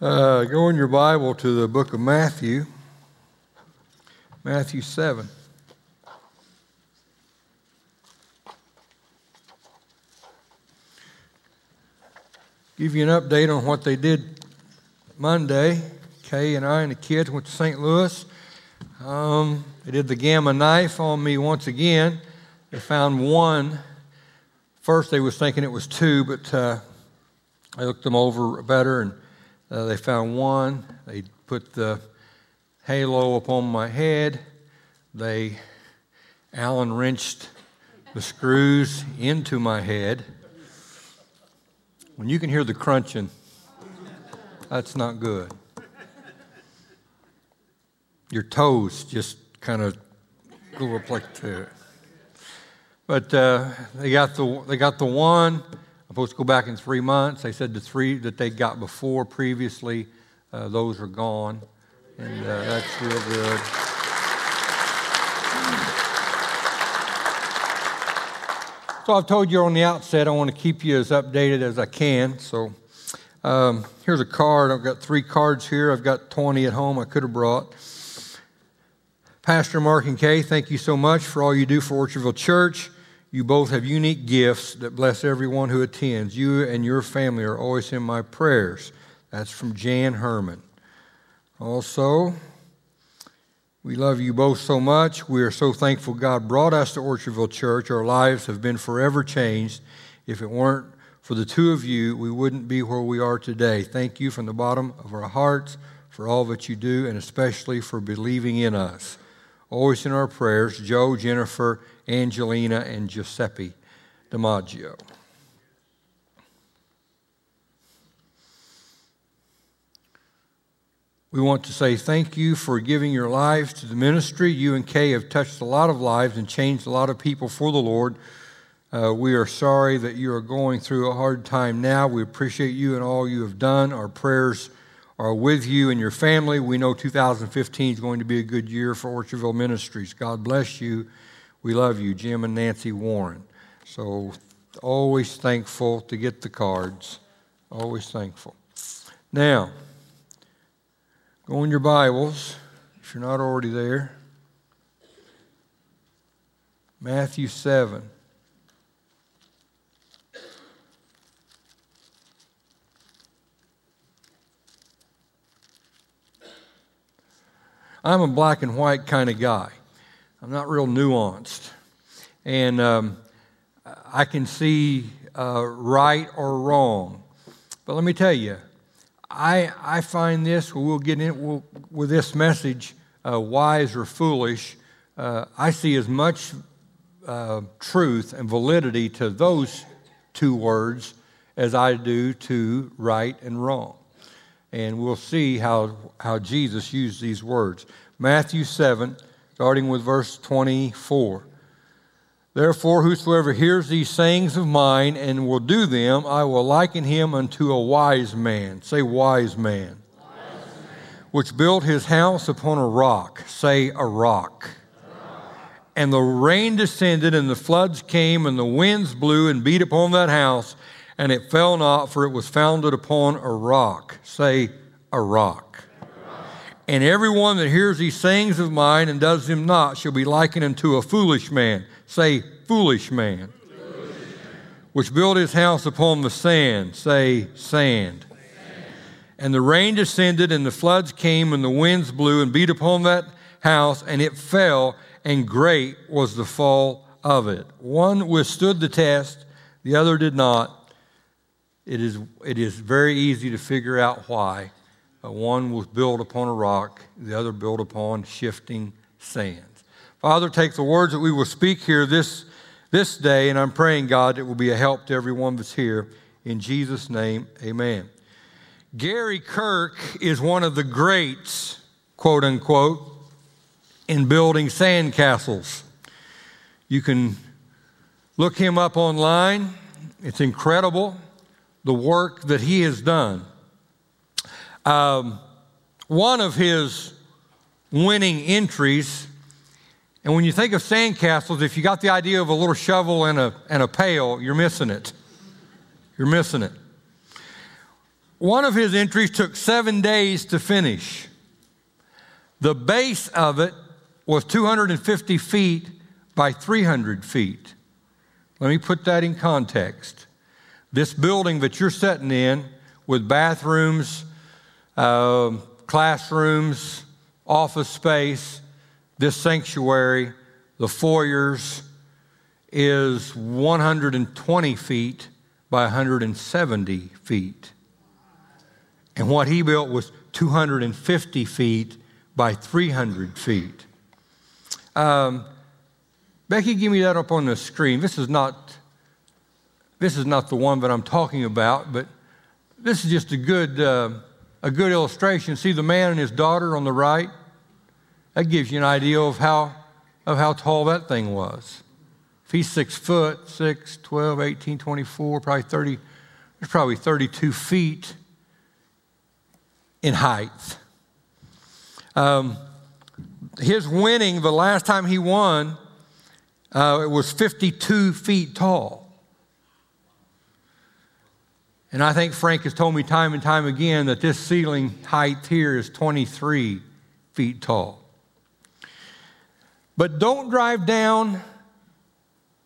Uh, go in your Bible to the book of Matthew, Matthew 7. Give you an update on what they did Monday. Kay and I and the kids went to St. Louis. Um, they did the gamma knife on me once again. They found one. First, they was thinking it was two, but uh, I looked them over better and uh, they found one. They put the halo upon my head. They Allen wrenched the screws into my head. When you can hear the crunching, that's not good. Your toes just kind of go up like that. But uh, they got the they got the one supposed to go back in three months. They said the three that they got before previously, uh, those are gone. And uh, that's real good. So I've told you on the outset, I want to keep you as updated as I can. So um, here's a card. I've got three cards here. I've got 20 at home I could have brought. Pastor Mark and Kay, thank you so much for all you do for Orchardville Church. You both have unique gifts that bless everyone who attends. You and your family are always in my prayers. That's from Jan Herman. Also, we love you both so much. We are so thankful God brought us to Orchardville Church. Our lives have been forever changed. If it weren't for the two of you, we wouldn't be where we are today. Thank you from the bottom of our hearts for all that you do, and especially for believing in us. Always in our prayers, Joe, Jennifer, Angelina, and Giuseppe DiMaggio. We want to say thank you for giving your lives to the ministry. You and Kay have touched a lot of lives and changed a lot of people for the Lord. Uh, we are sorry that you are going through a hard time now. We appreciate you and all you have done. Our prayers are with you and your family. We know 2015 is going to be a good year for Orchardville Ministries. God bless you. We love you, Jim and Nancy Warren. So always thankful to get the cards. Always thankful. Now, go in your Bibles, if you're not already there. Matthew 7. I'm a black and white kind of guy. I'm not real nuanced. And um, I can see uh, right or wrong. But let me tell you, I, I find this, we'll get in we'll, with this message, uh, wise or foolish, uh, I see as much uh, truth and validity to those two words as I do to right and wrong. And we'll see how, how Jesus used these words. Matthew 7, starting with verse 24. Therefore, whosoever hears these sayings of mine and will do them, I will liken him unto a wise man. Say, wise man. Wise man. Which built his house upon a rock. Say, a rock. And the rain descended, and the floods came, and the winds blew and beat upon that house, and it fell not, for it was founded upon a rock. Say, a rock. And everyone that hears these sayings of mine and does them not shall be likened unto a foolish man. Say, foolish man. Foolish. Which built his house upon the sand. Say, sand. sand. And the rain descended, and the floods came, and the winds blew and beat upon that house, and it fell, and great was the fall of it. One withstood the test, the other did not. It is, it is very easy to figure out why. Uh, one was built upon a rock, the other built upon shifting sands. Father, take the words that we will speak here this, this day, and I'm praying, God, it will be a help to everyone that's here. In Jesus' name, amen. Gary Kirk is one of the greats, quote unquote, in building sandcastles. You can look him up online. It's incredible the work that he has done. Um, one of his winning entries, and when you think of sandcastles, if you got the idea of a little shovel and a, and a pail, you're missing it. You're missing it. one of his entries took seven days to finish. The base of it was 250 feet by 300 feet. Let me put that in context. This building that you're sitting in, with bathrooms, uh, classrooms, office space, this sanctuary, the foyers, is 120 feet by 170 feet. And what he built was 250 feet by 300 feet. Um, Becky, give me that up on the screen. This is not this is not the one that I'm talking about, but this is just a good uh, a good illustration. See the man and his daughter on the right. That gives you an idea of how of how tall that thing was. If he's six foot, 6, 12, 18, 24, probably 30, there's probably 32 feet in height. Um, his winning, the last time he won, uh, it was 52 feet tall. And I think Frank has told me time and time again that this ceiling height here is 23 feet tall. But don't drive down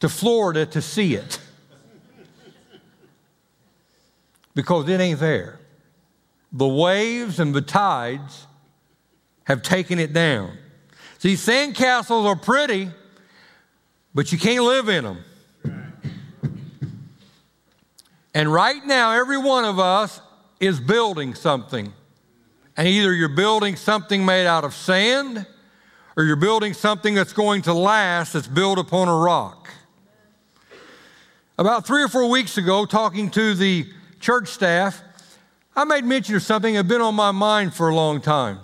to Florida to see it because it ain't there. The waves and the tides have taken it down. See, sandcastles are pretty, but you can't live in them. And right now, every one of us is building something. And either you're building something made out of sand or you're building something that's going to last that's built upon a rock. About three or four weeks ago, talking to the church staff, I made mention of something that had been on my mind for a long time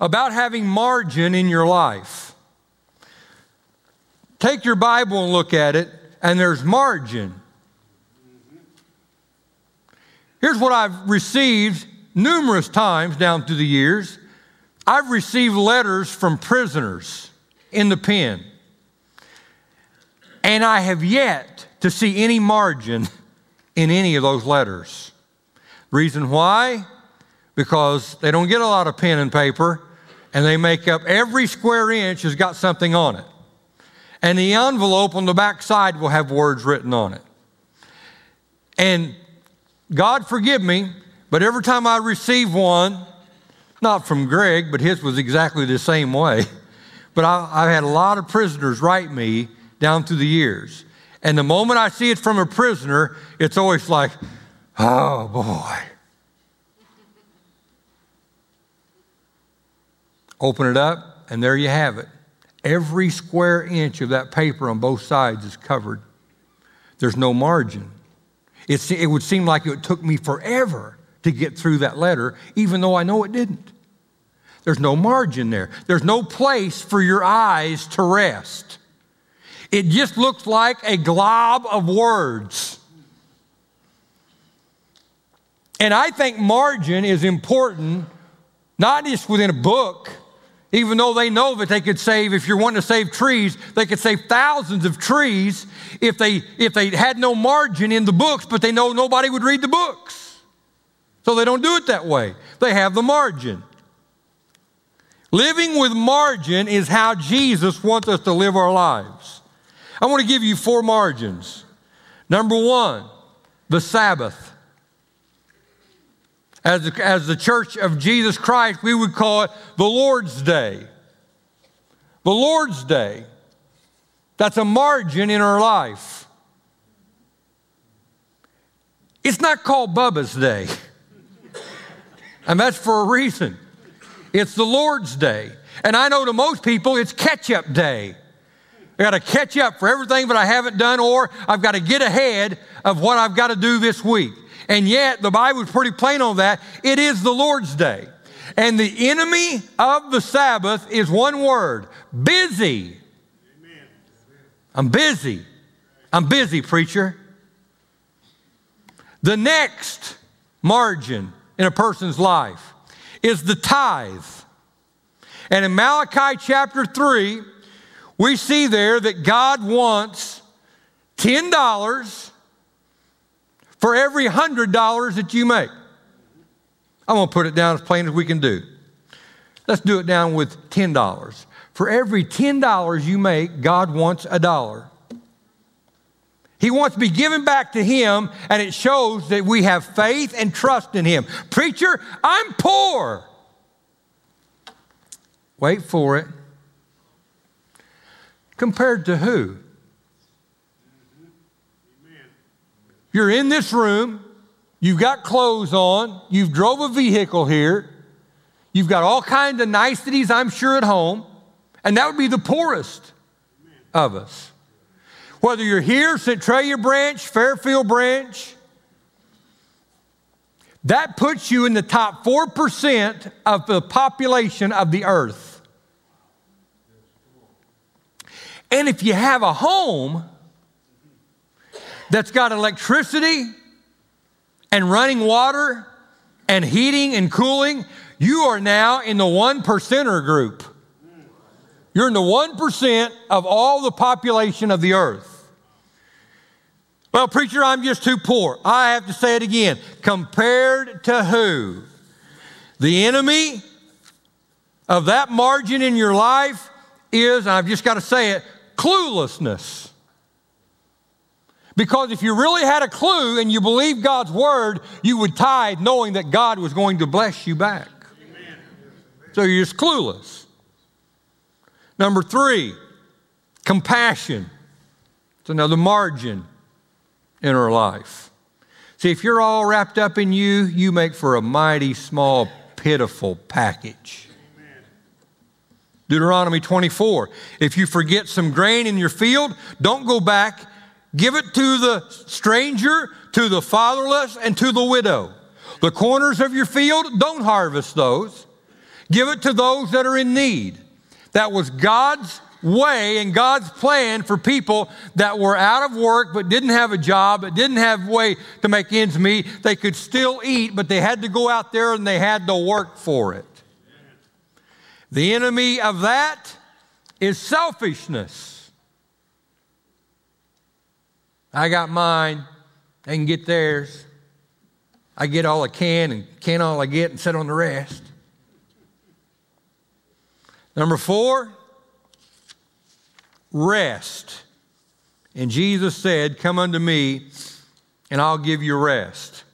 about having margin in your life. Take your Bible and look at it, and there's margin. Here's what I've received numerous times down through the years I've received letters from prisoners in the pen, and I have yet to see any margin in any of those letters. Reason why? Because they don't get a lot of pen and paper, and they make up every square inch has got something on it. And the envelope on the back side will have words written on it. And God forgive me, but every time I receive one, not from Greg, but his was exactly the same way. But I, have had a lot of prisoners write me down through the years. And the moment I see it from a prisoner, it's always like, oh boy. Open it up, and there you have it. Every square inch of that paper on both sides is covered. There's no margin. It's, it would seem like it took me forever to get through that letter, even though I know it didn't. There's no margin there. There's no place for your eyes to rest. It just looks like a glob of words. And I think margin is important, not just within a book, even though they know that they could save, if you're wanting to save trees, they could save thousands of trees if they, if they had no margin in the books, but they know nobody would read the books. So they don't do it that way. They have the margin. Living with margin is how Jesus wants us to live our lives. I want to give you four margins. Number one, the Sabbath. As, as the church of Jesus Christ, we would call it the Lord's Day. The Lord's Day. That's a margin in our life. It's not called Bubba's Day, and that's for a reason. It's the Lord's Day. And I know to most people it's Catch-up Day. I got to catch up for everything that I haven't done, or I've got to get ahead of what I've got to do this week. And yet, the Bible is pretty plain on that. It is the Lord's day. And the enemy of the Sabbath is one word busy. Amen. I'm busy. I'm busy, preacher. The next margin in a person's life is the tithe. And in Malachi chapter 3, we see there that God wants $10 for every $100 that you make. I'm going to put it down as plain as we can do. Let's do it down with $10. For every $10 you make, God wants a dollar. He wants to be given back to Him, and it shows that we have faith and trust in Him. Preacher, I'm poor. Wait for it. Compared to who? You're in this room, you've got clothes on, you've drove a vehicle here, you've got all kinds of niceties, I'm sure, at home, and that would be the poorest of us. Whether you're here, Centralia branch, Fairfield branch, that puts you in the top 4% of the population of the earth. And if you have a home, that's got electricity and running water and heating and cooling, you are now in the one percenter group. You're in the 1% of all the population of the earth. Well, preacher, I'm just too poor. I have to say it again. Compared to who? The enemy of that margin in your life is, I've just got to say it, cluelessness. Because if you really had a clue and you believed God's word, you would tithe knowing that God was going to bless you back. Amen. So you're just clueless. Number three, compassion. It's another margin in our life. See, if you're all wrapped up in you, you make for a mighty small, pitiful package. Deuteronomy 24. If you forget some grain in your field, don't go back Give it to the stranger, to the fatherless, and to the widow. The corners of your field, don't harvest those. Give it to those that are in need. That was God's way and God's plan for people that were out of work but didn't have a job, but didn't have way to make ends meet. They could still eat, but they had to go out there and they had to work for it. The enemy of that is selfishness. I got mine. They can get theirs. I get all I can and can all I get and sit on the rest. Number four, rest. And Jesus said, Come unto me, and I'll give you rest.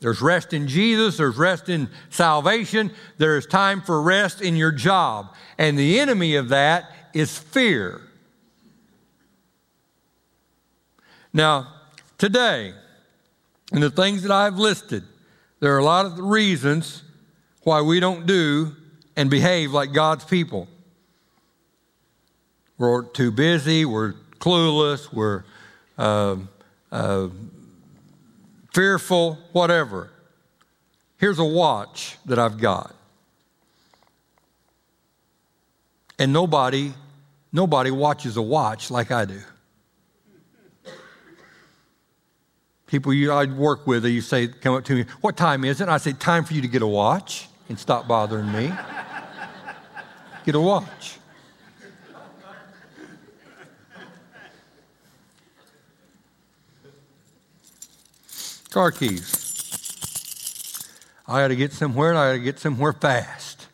There's rest in Jesus, there's rest in salvation, there's time for rest in your job. And the enemy of that is fear. Now, today, in the things that I've listed, there are a lot of reasons why we don't do and behave like God's people. We're too busy, we're clueless, we're uh, uh, fearful, whatever. Here's a watch that I've got. And nobody, nobody watches a watch like I do. People you I work with, you say, come up to me, what time is it? And I say, time for you to get a watch and stop bothering me. get a watch. Car keys. I got to get somewhere and I got to get somewhere fast.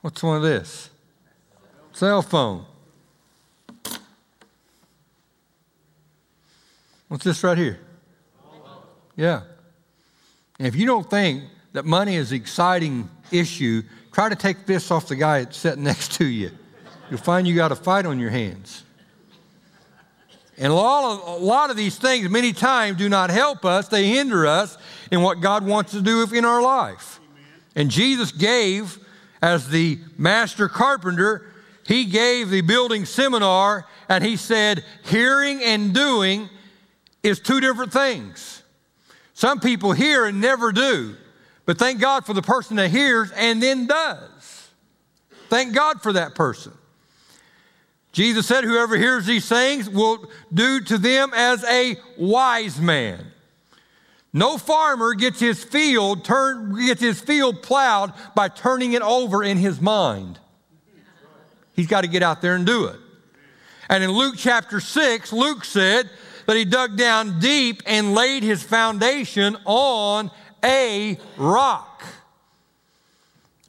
What's one of this? Cell phone. What's this right here? Yeah. And if you don't think that money is an exciting issue, try to take this off the guy that's sitting next to you. You'll find you got a fight on your hands. And a lot, of, a lot of these things, many times, do not help us. They hinder us in what God wants to do in our life. And Jesus gave, as the master carpenter, he gave the building seminar and he said, hearing and doing is two different things. Some people hear and never do, but thank God for the person that hears and then does. Thank God for that person. Jesus said, Whoever hears these things will do to them as a wise man. No farmer gets his field turn, gets his field plowed by turning it over in his mind. He's got to get out there and do it. And in Luke chapter 6, Luke said that he dug down deep and laid his foundation on a rock.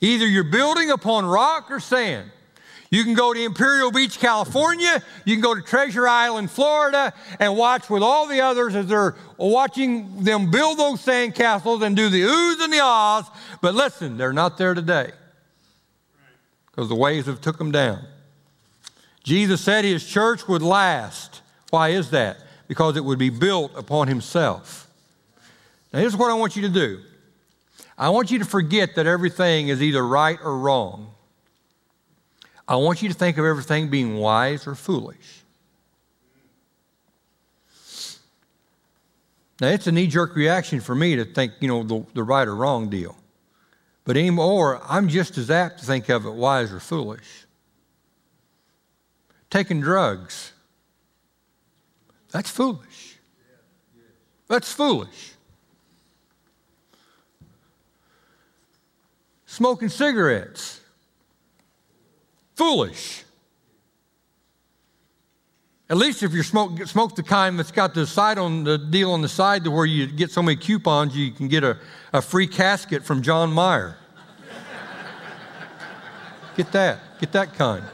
Either you're building upon rock or sand. You can go to Imperial Beach, California. You can go to Treasure Island, Florida, and watch with all the others as they're watching them build those sand castles and do the oohs and the ahs. But listen, they're not there today because the waves have took them down. Jesus said his church would last. Why is that? Because it would be built upon himself. Now, here's what I want you to do I want you to forget that everything is either right or wrong. I want you to think of everything being wise or foolish. Now, it's a knee jerk reaction for me to think, you know, the, the right or wrong deal. But anymore, I'm just as apt to think of it wise or foolish. Taking drugs, that's foolish. That's foolish. Smoking cigarettes, foolish. At least if you smoke, smoke the kind that's got the side on the deal on the side to where you get so many coupons you can get a, a free casket from John Mayer. get that. Get that kind.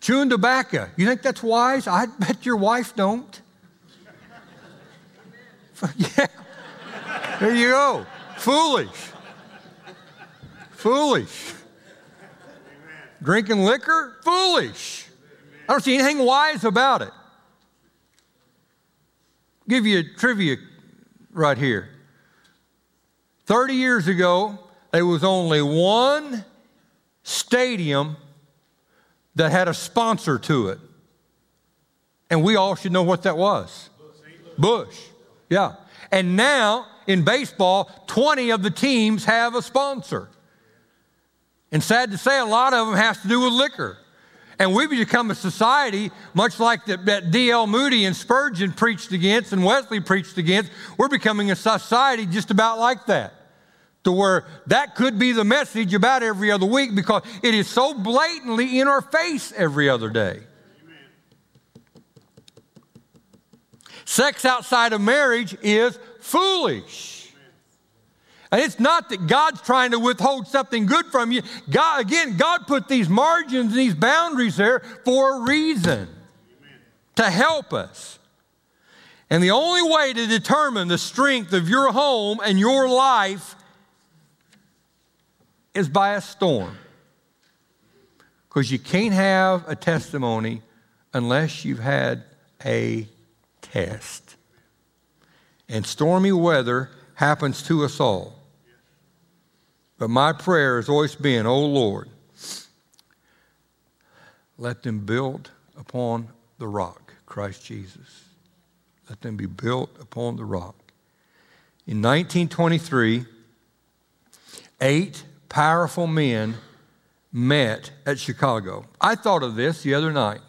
Chewing tobacco. You think that's wise? I bet your wife don't. yeah. There you go. Foolish. Foolish. Drinking liquor? Foolish. I don't see anything wise about it. give you a trivia right here. 30 years ago, there was only one stadium that had a sponsor to it. And we all should know what that was Busch. Yeah. And now in baseball, 20 of the teams have a sponsor. And sad to say, a lot of them has to do with liquor. And we've become a society, much like that D.L. Moody and Spurgeon preached against and Wesley preached against. We're becoming a society just about like that. To where that could be the message about every other week because it is so blatantly in our face every other day. Sex outside of marriage is foolish. And it's not that God's trying to withhold something good from you. God, again, God put these margins and these boundaries there for a reason to help us. And the only way to determine the strength of your home and your life is by a storm. Because you can't have a testimony unless you've had a test. And stormy weather happens to us all. But my prayer has always been, oh Lord, let them build upon the rock, Christ Jesus. Let them be built upon the rock. In 1923, eight powerful men met at Chicago. I thought of this the other night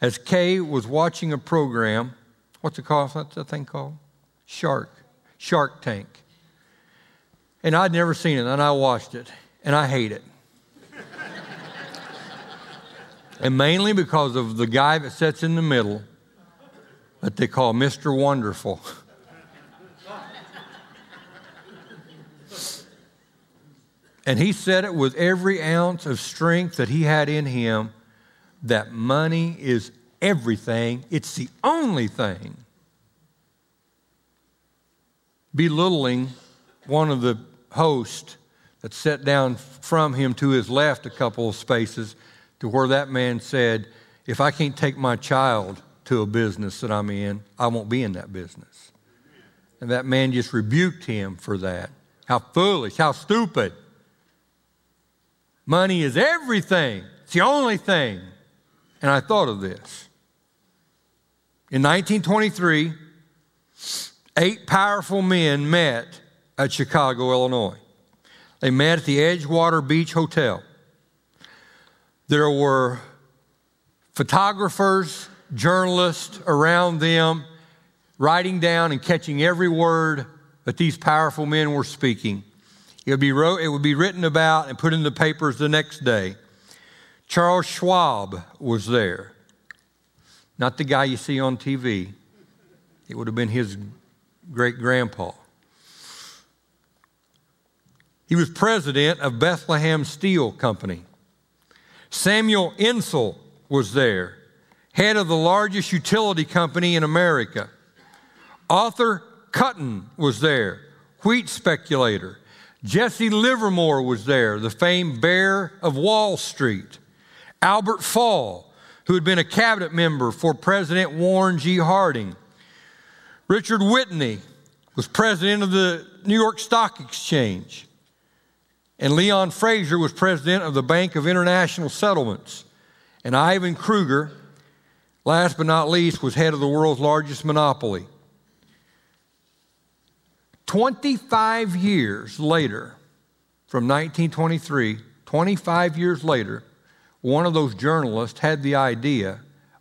as Kay was watching a program. What's it called? What's that thing called? Shark, Shark Tank. And I'd never seen it, and I watched it, and I hate it. and mainly because of the guy that sits in the middle that they call Mr. Wonderful. and he said it with every ounce of strength that he had in him that money is everything, it's the only thing belittling one of the hosts that sat down from him to his left a couple of spaces to where that man said, If I can't take my child to a business that I'm in, I won't be in that business. And that man just rebuked him for that. How foolish, how stupid. Money is everything, it's the only thing. And I thought of this. In 1923, eight powerful men met at Chicago, Illinois. They met at the Edgewater Beach Hotel. There were photographers, journalists around them, writing down and catching every word that these powerful men were speaking. It would, be wrote, it would be written about and put in the papers the next day. Charles Schwab was there. Not the guy you see on TV. It would have been his great grandpa. He was president of Bethlehem Steel Company. Samuel Insull was there, head of the largest utility company in America. Arthur Cutten was there, wheat speculator. Jesse Livermore was there, the famed bear of Wall Street. Albert Fall, who had been a cabinet member for President Warren G. Harding. Richard Whitney was president of the New York Stock Exchange. And Leon Fraser was president of the Bank of International Settlements. And Ivan Kreuger, last but not least, was head of the world's largest monopoly. 25 years later, from 1923, 25 years later, one of those journalists had the idea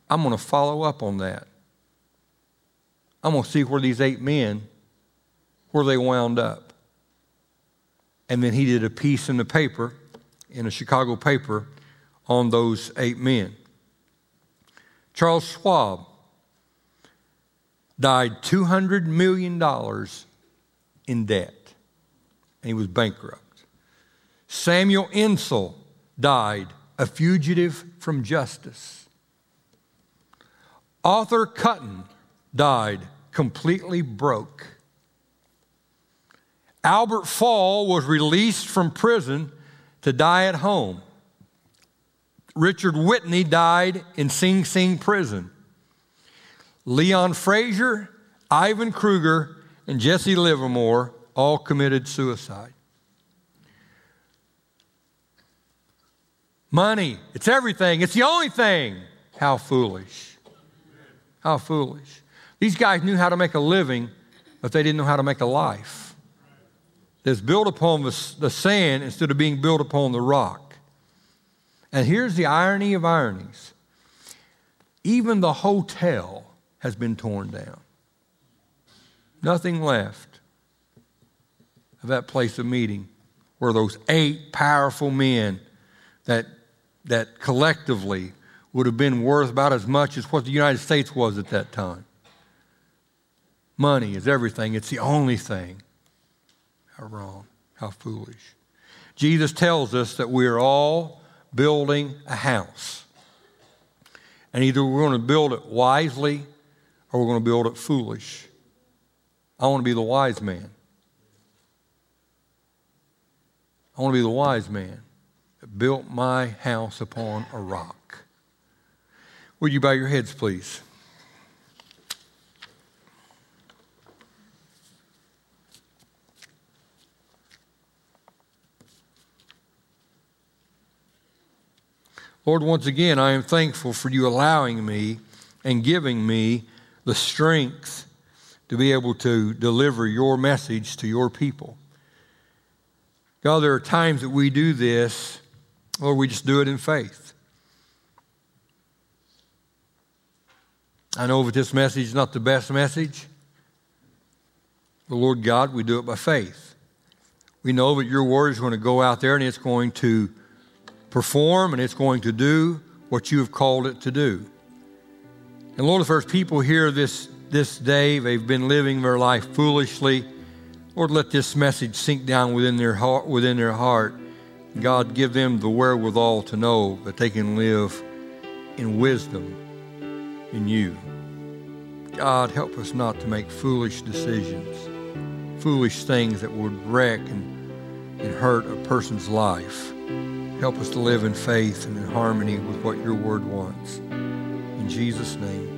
I'm going to follow up on that. I'm going to see where these eight men, where they wound up. And then he did a piece in the paper, in a Chicago paper, on those eight men. Charles Schwab died $200 million in debt, and he was bankrupt. Samuel Insull died a fugitive from justice. Arthur Cutten died completely broke. Albert Fall was released from prison to die at home. Richard Whitney died in Sing Sing prison. Leon Fraser, Ivan Kreuger, and Jesse Livermore all committed suicide. Money, it's everything, it's the only thing. How foolish. How foolish. These guys knew how to make a living, but they didn't know how to make a life. That's built upon the, the sand instead of being built upon the rock. And here's the irony of ironies even the hotel has been torn down. Nothing left of that place of meeting where those eight powerful men that, that collectively would have been worth about as much as what the United States was at that time. Money is everything, it's the only thing. How wrong, how foolish. Jesus tells us that we are all building a house. And either we're going to build it wisely or we're going to build it foolish. I want to be the wise man. I want to be the wise man that built my house upon a rock. Would you bow your heads, please? Lord, once again, I am thankful for you allowing me and giving me the strength to be able to deliver your message to your people. God, there are times that we do this, or we just do it in faith. I know that this message is not the best message, but Lord God, we do it by faith. We know that your word is going to go out there and it's going to perform and it's going to do what you have called it to do. And Lord, if there's people here this this day. They've been living their life foolishly. Lord, let this message sink down within their heart. Within their heart. God, give them the wherewithal to know that they can live in wisdom in you. God, help us not to make foolish decisions, foolish things that would wreck and, and hurt a person's life. Help us to live in faith and in harmony with what your word wants. In Jesus' name.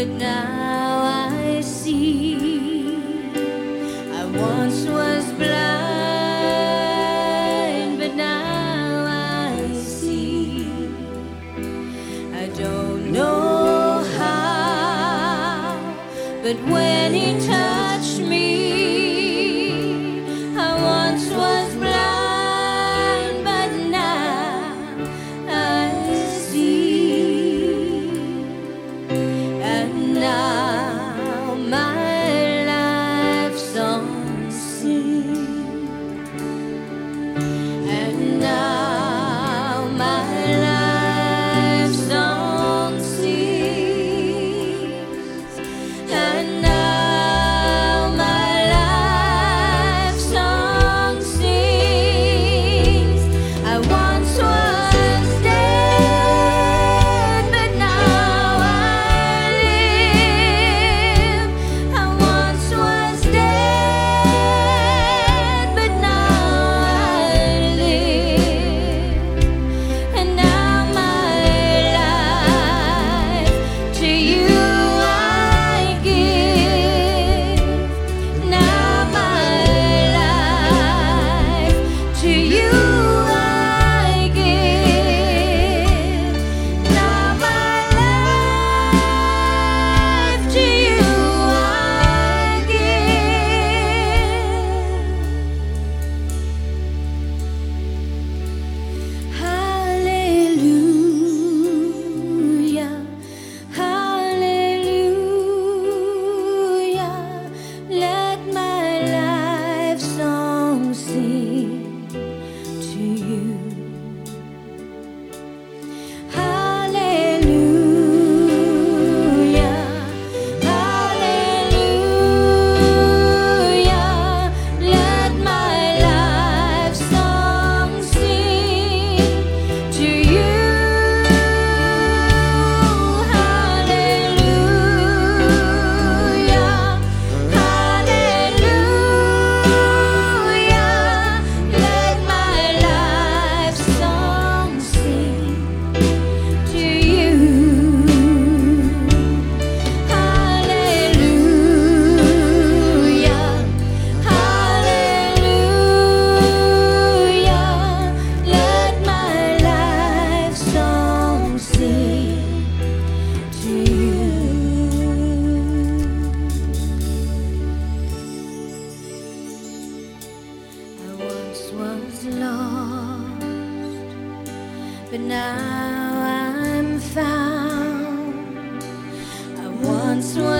but now I see. I once was blind, but now I see. I don't know how, but when. once was